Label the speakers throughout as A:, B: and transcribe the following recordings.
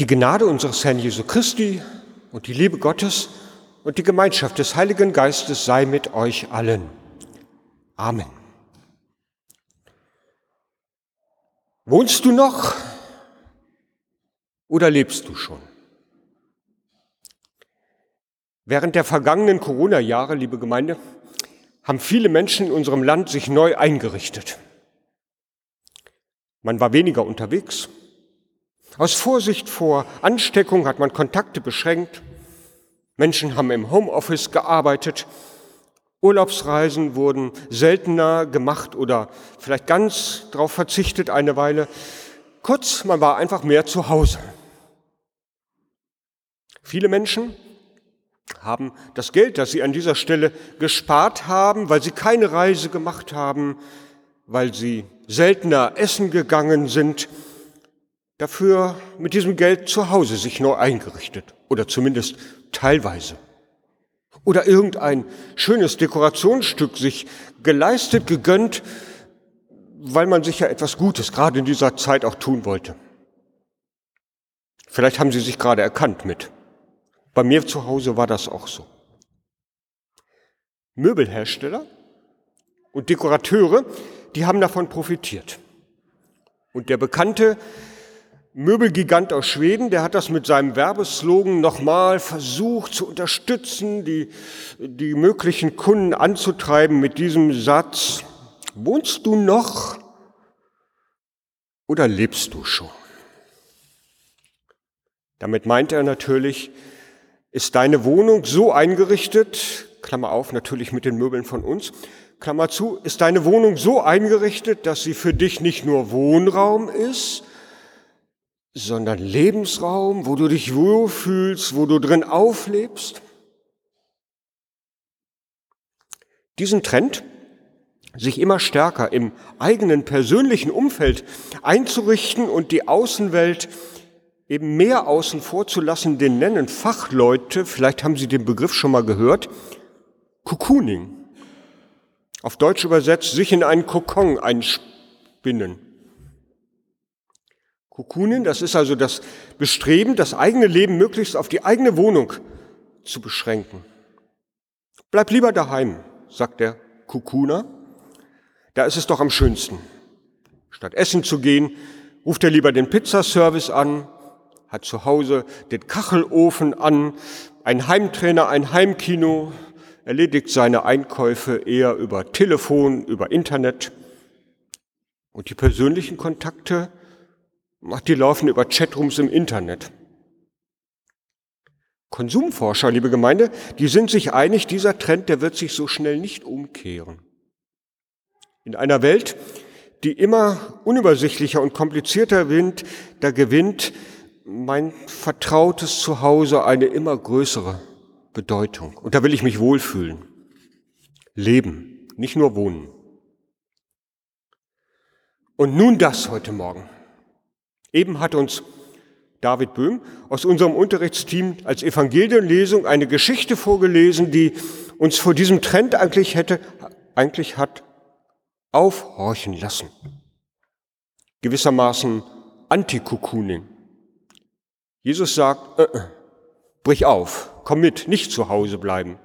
A: Die Gnade unseres Herrn Jesu Christi und die Liebe Gottes und die Gemeinschaft des Heiligen Geistes sei mit euch allen. Amen. Wohnst du noch oder lebst du schon? Während der vergangenen Corona-Jahre, liebe Gemeinde, haben viele Menschen in unserem Land sich neu eingerichtet. Man war weniger unterwegs. Aus Vorsicht vor Ansteckung hat man Kontakte beschränkt. Menschen haben im Homeoffice gearbeitet. Urlaubsreisen wurden seltener gemacht oder vielleicht ganz darauf verzichtet eine Weile. Kurz, man war einfach mehr zu Hause. Viele Menschen haben das Geld, das sie an dieser Stelle gespart haben, weil sie keine Reise gemacht haben, weil sie seltener essen gegangen sind, dafür mit diesem Geld zu Hause sich neu eingerichtet oder zumindest teilweise. Oder irgendein schönes Dekorationsstück sich geleistet, gegönnt, weil man sich ja etwas Gutes gerade in dieser Zeit auch tun wollte. Vielleicht haben Sie sich gerade erkannt mit. Bei mir zu Hause war das auch so. Möbelhersteller und Dekorateure, die haben davon profitiert. Und der bekannte Möbelgigant aus Schweden, der hat das mit seinem Werbeslogan nochmal versucht zu unterstützen, die, die möglichen Kunden anzutreiben mit diesem Satz, wohnst du noch oder lebst du schon? Damit meint er natürlich, ist deine Wohnung so eingerichtet, Klammer auf, natürlich mit den Möbeln von uns, Klammer zu, ist deine Wohnung so eingerichtet, dass sie für dich nicht nur Wohnraum ist, sondern Lebensraum, wo du dich wohlfühlst, wo du drin auflebst? Diesen Trend, sich immer stärker im eigenen persönlichen Umfeld einzurichten und die Außenwelt eben mehr außen vor zu lassen, den nennen Fachleute, vielleicht haben Sie den Begriff schon mal gehört, Cocooning. Auf Deutsch übersetzt, sich in einen Kokon einspinnen. Cocooning, das ist also das Bestreben, das eigene Leben möglichst auf die eigene Wohnung zu beschränken. Bleib lieber daheim, sagt der Cocooner. Da ist es doch am schönsten. Statt essen zu gehen, ruft er lieber den Pizzaservice an hat zu Hause den Kachelofen an, ein Heimtrainer, ein Heimkino, erledigt seine Einkäufe eher über Telefon, über Internet. Und die persönlichen Kontakte, die laufen über Chatrooms im Internet. Konsumforscher, liebe Gemeinde, die sind sich einig, dieser Trend, der wird sich so schnell nicht umkehren. In einer Welt, die immer unübersichtlicher und komplizierter wird, da gewinnt mein vertrautes Zuhause eine immer größere Bedeutung. Und da will ich mich wohlfühlen. Leben, nicht nur wohnen. Und nun das heute Morgen. Eben hat uns David Böhm aus unserem Unterrichtsteam als Evangelienlesung eine Geschichte vorgelesen, die uns vor diesem Trend eigentlich hätte, eigentlich hat aufhorchen lassen. Gewissermaßen Anti-Cocooning. Jesus sagt, äh, äh, brich auf, komm mit, nicht zu Hause bleiben.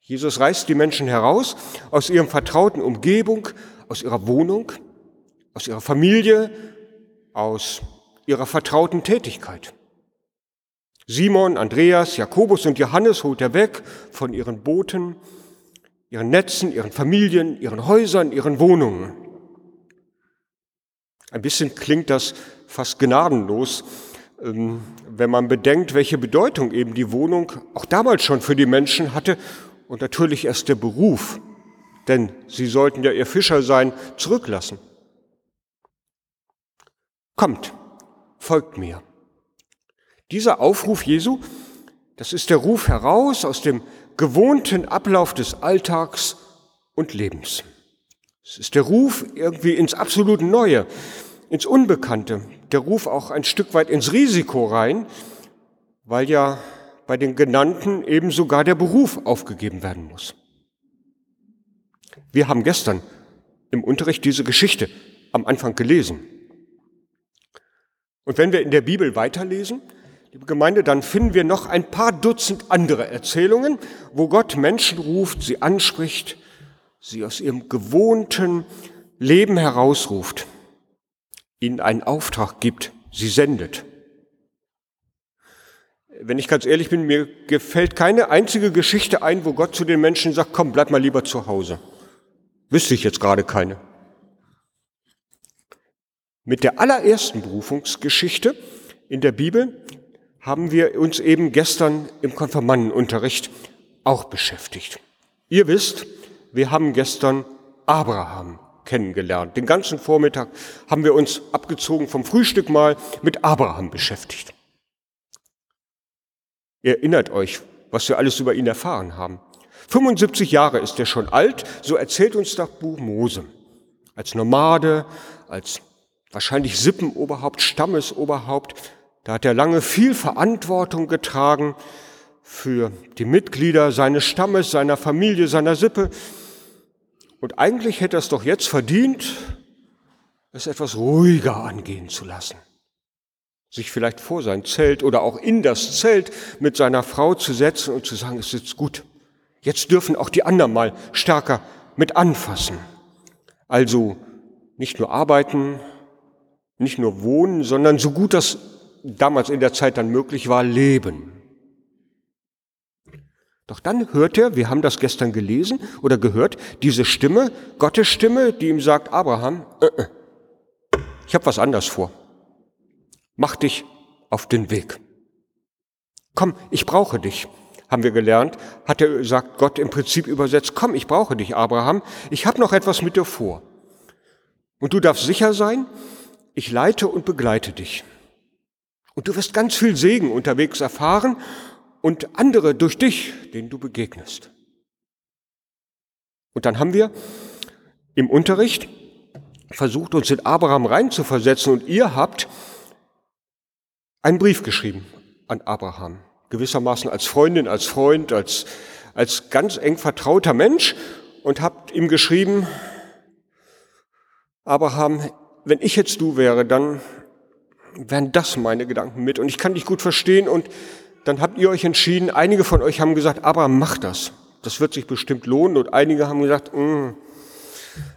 A: Jesus reißt die Menschen heraus aus ihrem vertrauten Umgebung, aus ihrer Wohnung, aus ihrer Familie, aus ihrer vertrauten Tätigkeit. Simon, Andreas, Jakobus und Johannes holt er weg von ihren Booten, ihren Netzen, ihren Familien, ihren Häusern, ihren Wohnungen. Ein bisschen klingt das fast gnadenlos, ähm, wenn man bedenkt, welche Bedeutung eben die Wohnung auch damals schon für die Menschen hatte und natürlich erst der Beruf, denn sie sollten ja ihr Fischer sein, zurücklassen. Kommt, folgt mir. Dieser Aufruf Jesu, das ist der Ruf heraus aus dem gewohnten Ablauf des Alltags und Lebens. Es ist der Ruf irgendwie ins absolut Neue, ins Unbekannte, der Ruf auch ein Stück weit ins Risiko rein, weil ja bei den Genannten eben sogar der Beruf aufgegeben werden muss. Wir haben gestern im Unterricht diese Geschichte am Anfang gelesen. Und wenn wir in der Bibel weiterlesen, liebe Gemeinde, dann finden wir noch ein paar Dutzend andere Erzählungen, wo Gott Menschen ruft, sie anspricht, sie aus ihrem gewohnten Leben herausruft, ihnen einen Auftrag gibt, sie sendet. Wenn ich ganz ehrlich bin, mir gefällt keine einzige Geschichte ein, wo Gott zu den Menschen sagt, komm, bleib mal lieber zu Hause. Wüsste ich jetzt gerade keine. Mit der allerersten Berufungsgeschichte in der Bibel haben wir uns eben gestern im Konfirmandenunterricht auch beschäftigt. Ihr wisst, wir haben gestern Abraham kennengelernt. Den ganzen Vormittag haben wir uns abgezogen vom Frühstück mal mit Abraham beschäftigt. Ihr erinnert euch, was wir alles über ihn erfahren haben. 75 Jahre ist er schon alt, so erzählt uns das Buch Mose. Als Nomade, als wahrscheinlich Sippenoberhaupt, Stammesoberhaupt, da hat er lange viel Verantwortung getragen für die Mitglieder seines Stammes, seiner Familie, seiner Sippe. Und eigentlich hätte er es doch jetzt verdient, es etwas ruhiger angehen zu lassen sich vielleicht vor sein Zelt oder auch in das Zelt mit seiner Frau zu setzen und zu sagen, es ist gut. Jetzt dürfen auch die anderen mal stärker mit anfassen. Also nicht nur arbeiten, nicht nur wohnen, sondern so gut das damals in der Zeit dann möglich war, leben. Doch dann hört er, wir haben das gestern gelesen oder gehört, diese Stimme, Gottes Stimme, die ihm sagt, Abraham, äh, äh, ich habe was anders vor. Mach dich auf den Weg. Komm, ich brauche dich, haben wir gelernt, hat er sagt Gott im Prinzip übersetzt, komm, ich brauche dich, Abraham, ich habe noch etwas mit dir vor. Und du darfst sicher sein, ich leite und begleite dich. Und du wirst ganz viel Segen unterwegs erfahren und andere durch dich, denen du begegnest. Und dann haben wir im Unterricht versucht, uns in Abraham reinzuversetzen und ihr habt einen Brief geschrieben an Abraham, gewissermaßen als Freundin, als Freund, als, als ganz eng vertrauter Mensch und habt ihm geschrieben, Abraham, wenn ich jetzt du wäre, dann wären das meine Gedanken mit und ich kann dich gut verstehen und dann habt ihr euch entschieden, einige von euch haben gesagt, Abraham, mach das. Das wird sich bestimmt lohnen und einige haben gesagt, mm,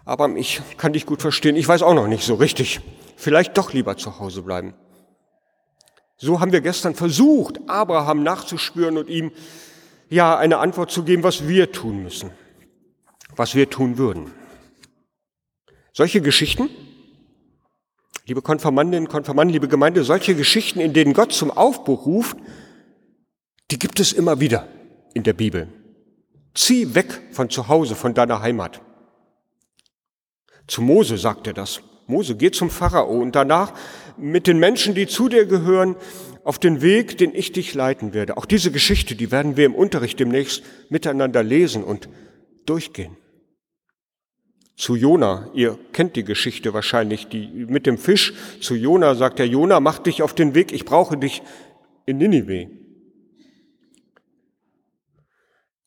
A: Abraham, ich kann dich gut verstehen, ich weiß auch noch nicht so richtig. Vielleicht doch lieber zu Hause bleiben. So haben wir gestern versucht, Abraham nachzuspüren und ihm ja eine Antwort zu geben, was wir tun müssen, was wir tun würden. Solche Geschichten, liebe Konfirmandinnen, Konfirmanden, liebe Gemeinde, solche Geschichten, in denen Gott zum Aufbruch ruft, die gibt es immer wieder in der Bibel. Zieh weg von zu Hause, von deiner Heimat. Zu Mose sagt er das. Mose, geh zum Pharao und danach mit den Menschen, die zu dir gehören, auf den Weg, den ich dich leiten werde. Auch diese Geschichte, die werden wir im Unterricht demnächst miteinander lesen und durchgehen. Zu Jona, ihr kennt die Geschichte wahrscheinlich, die mit dem Fisch. Zu Jona sagt der Jona, mach dich auf den Weg, ich brauche dich in Ninive.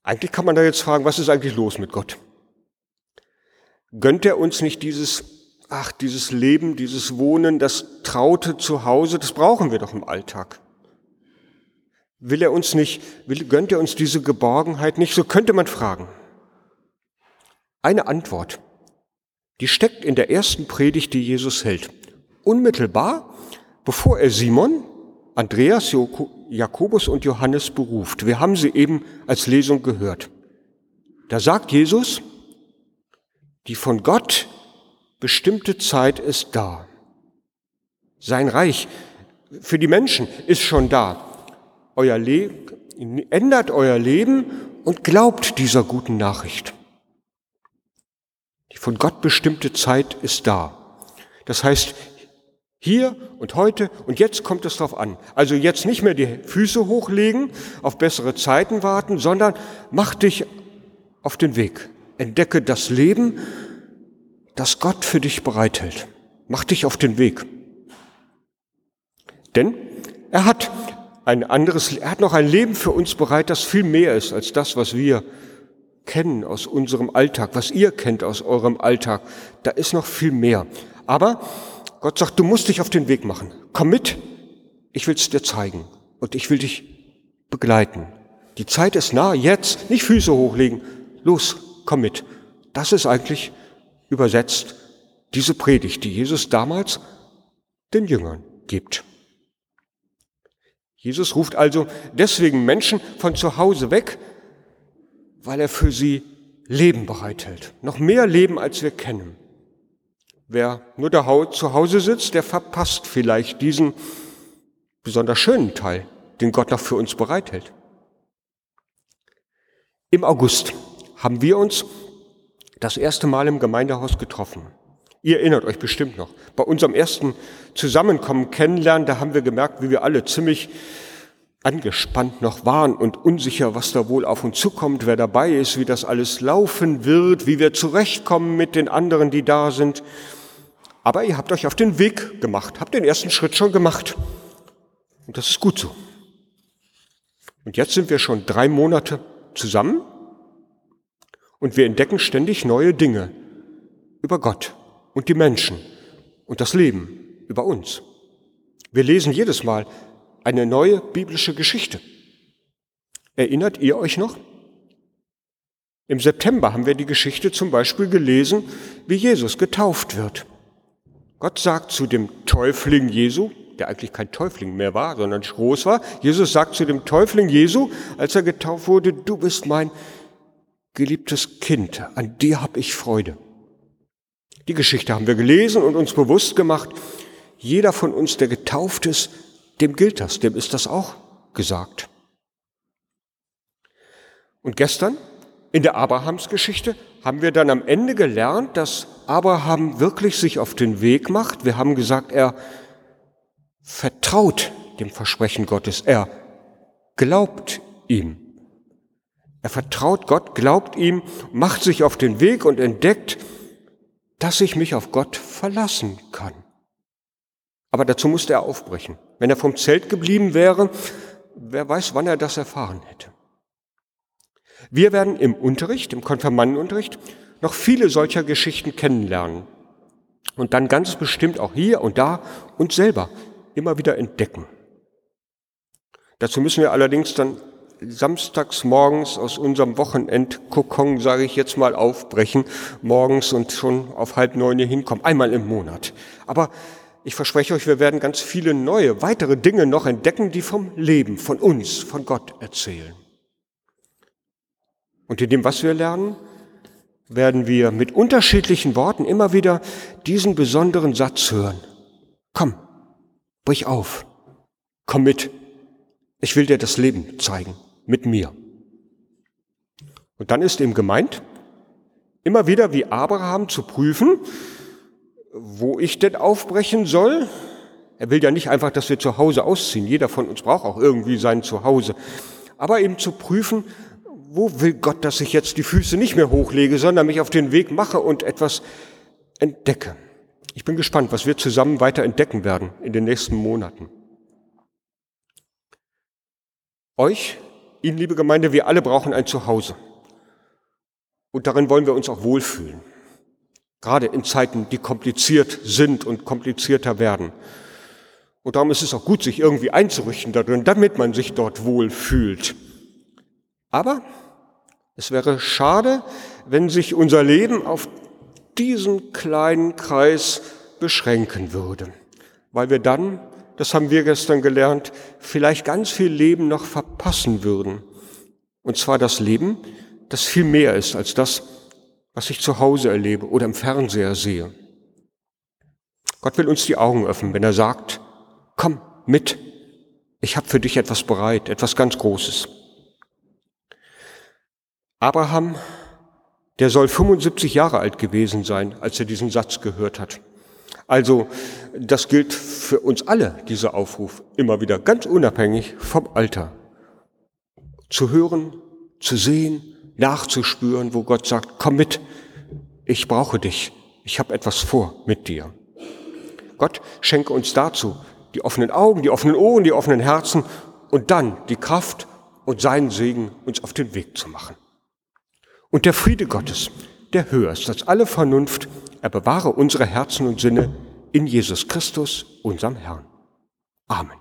A: Eigentlich kann man da jetzt fragen, was ist eigentlich los mit Gott? Gönnt er uns nicht dieses ach, dieses Leben, dieses Wohnen, das traute Zuhause, das brauchen wir doch im Alltag. Will er uns nicht, will, gönnt er uns diese Geborgenheit nicht? So könnte man fragen. Eine Antwort, die steckt in der ersten Predigt, die Jesus hält. Unmittelbar, bevor er Simon, Andreas, Jakobus und Johannes beruft. Wir haben sie eben als Lesung gehört. Da sagt Jesus, die von Gott bestimmte Zeit ist da. Sein Reich für die Menschen ist schon da. Euer Leben, ändert euer Leben und glaubt dieser guten Nachricht. Von Gott bestimmte Zeit ist da. Das heißt, hier und heute und jetzt kommt es darauf an. Also jetzt nicht mehr die Füße hochlegen, auf bessere Zeiten warten, sondern mach dich auf den Weg. Entdecke das Leben das Gott für dich bereithält. Mach dich auf den Weg. Denn er hat ein anderes, er hat noch ein Leben für uns bereit, das viel mehr ist als das, was wir kennen aus unserem Alltag, was ihr kennt aus eurem Alltag. Da ist noch viel mehr. Aber Gott sagt, du musst dich auf den Weg machen. Komm mit, ich will es dir zeigen und ich will dich begleiten. Die Zeit ist nah, jetzt, nicht Füße hochlegen. Los, komm mit. Das ist eigentlich übersetzt diese Predigt, die Jesus damals den Jüngern gibt. Jesus ruft also deswegen Menschen von zu Hause weg, weil er für sie Leben bereithält. Noch mehr Leben, als wir kennen. Wer nur zu Hause sitzt, der verpasst vielleicht diesen besonders schönen Teil, den Gott noch für uns bereithält. Im August haben wir uns das erste Mal im Gemeindehaus getroffen. Ihr erinnert euch bestimmt noch. Bei unserem ersten Zusammenkommen kennenlernen, da haben wir gemerkt, wie wir alle ziemlich angespannt noch waren und unsicher, was da wohl auf uns zukommt, wer dabei ist, wie das alles laufen wird, wie wir zurechtkommen mit den anderen, die da sind. Aber ihr habt euch auf den Weg gemacht, habt den ersten Schritt schon gemacht. Und das ist gut so. Und jetzt sind wir schon drei Monate zusammen und wir entdecken ständig neue Dinge über Gott und die Menschen und das Leben über uns. Wir lesen jedes Mal eine neue biblische Geschichte. Erinnert ihr euch noch? Im September haben wir die Geschichte zum Beispiel gelesen, wie Jesus getauft wird. Gott sagt zu dem Täufling Jesu, der eigentlich kein Täufling mehr war, sondern groß war, Jesus sagt zu dem Täufling Jesu, als er getauft wurde, du bist mein geliebtes Kind, an dir habe ich Freude. Die Geschichte haben wir gelesen und uns bewusst gemacht, jeder von uns, der getauft ist, dem gilt das, dem ist das auch gesagt. Und gestern in der Abrahamsgeschichte haben wir dann am Ende gelernt, dass Abraham wirklich sich auf den Weg macht. Wir haben gesagt, er vertraut dem Versprechen Gottes, er glaubt ihm. Er vertraut Gott, glaubt ihm, macht sich auf den Weg und entdeckt, dass ich mich auf Gott verlassen kann. Aber dazu musste er aufbrechen. Wenn er vom Zelt geblieben wäre, wer weiß, wann er das erfahren hätte. Wir werden im Unterricht, im Konfirmandenunterricht, noch viele solcher Geschichten kennenlernen und dann ganz bestimmt auch hier und da uns selber immer wieder entdecken. Dazu müssen wir allerdings dann samstags morgens aus unserem Wochenendkokon, sage ich jetzt mal, aufbrechen, morgens und schon auf halb neun hier hinkommen, einmal im Monat. Aber ich verspreche euch, wir werden ganz viele neue, weitere Dinge noch entdecken, die vom Leben, von uns, von Gott erzählen. Und in dem, was wir lernen, werden wir mit unterschiedlichen Worten immer wieder diesen besonderen Satz hören. Komm, brich auf, komm mit, ich will dir das Leben zeigen, mit mir. Und dann ist ihm gemeint, immer wieder wie Abraham zu prüfen, wo ich denn aufbrechen soll. Er will ja nicht einfach, dass wir zu Hause ausziehen. Jeder von uns braucht auch irgendwie sein Zuhause. Aber eben zu prüfen, wo will Gott, dass ich jetzt die Füße nicht mehr hochlege, sondern mich auf den Weg mache und etwas entdecke. Ich bin gespannt, was wir zusammen weiter entdecken werden in den nächsten Monaten. Euch, Ihnen, liebe Gemeinde, wir alle brauchen ein Zuhause. Und darin wollen wir uns auch wohlfühlen. Gerade in Zeiten, die kompliziert sind und komplizierter werden. Und darum ist es auch gut, sich irgendwie einzurichten darin, damit man sich dort wohlfühlt. Aber es wäre schade, wenn sich unser Leben auf diesen kleinen Kreis beschränken würde, weil wir dann, das haben wir gestern gelernt, vielleicht ganz viel Leben noch verpassen würden. Und zwar das Leben, das viel mehr ist als das, was ich zu Hause erlebe oder im Fernseher sehe. Gott will uns die Augen öffnen, wenn er sagt, komm mit, ich habe für dich etwas bereit, etwas ganz Großes. Abraham, der soll 75 Jahre alt gewesen sein, als er diesen Satz gehört hat. Also das gilt für uns alle, dieser Aufruf, immer wieder, ganz unabhängig vom Alter. Zu hören, zu sehen, nachzuspüren, wo Gott sagt, komm mit, ich brauche dich, ich habe etwas vor mit dir. Gott schenke uns dazu die offenen Augen, die offenen Ohren, die offenen Herzen und dann die Kraft und seinen Segen, uns auf den Weg zu machen. Und der Friede Gottes, der höher ist als alle Vernunft, er bewahre unsere Herzen und Sinne in Jesus Christus, unserem Herrn. Amen.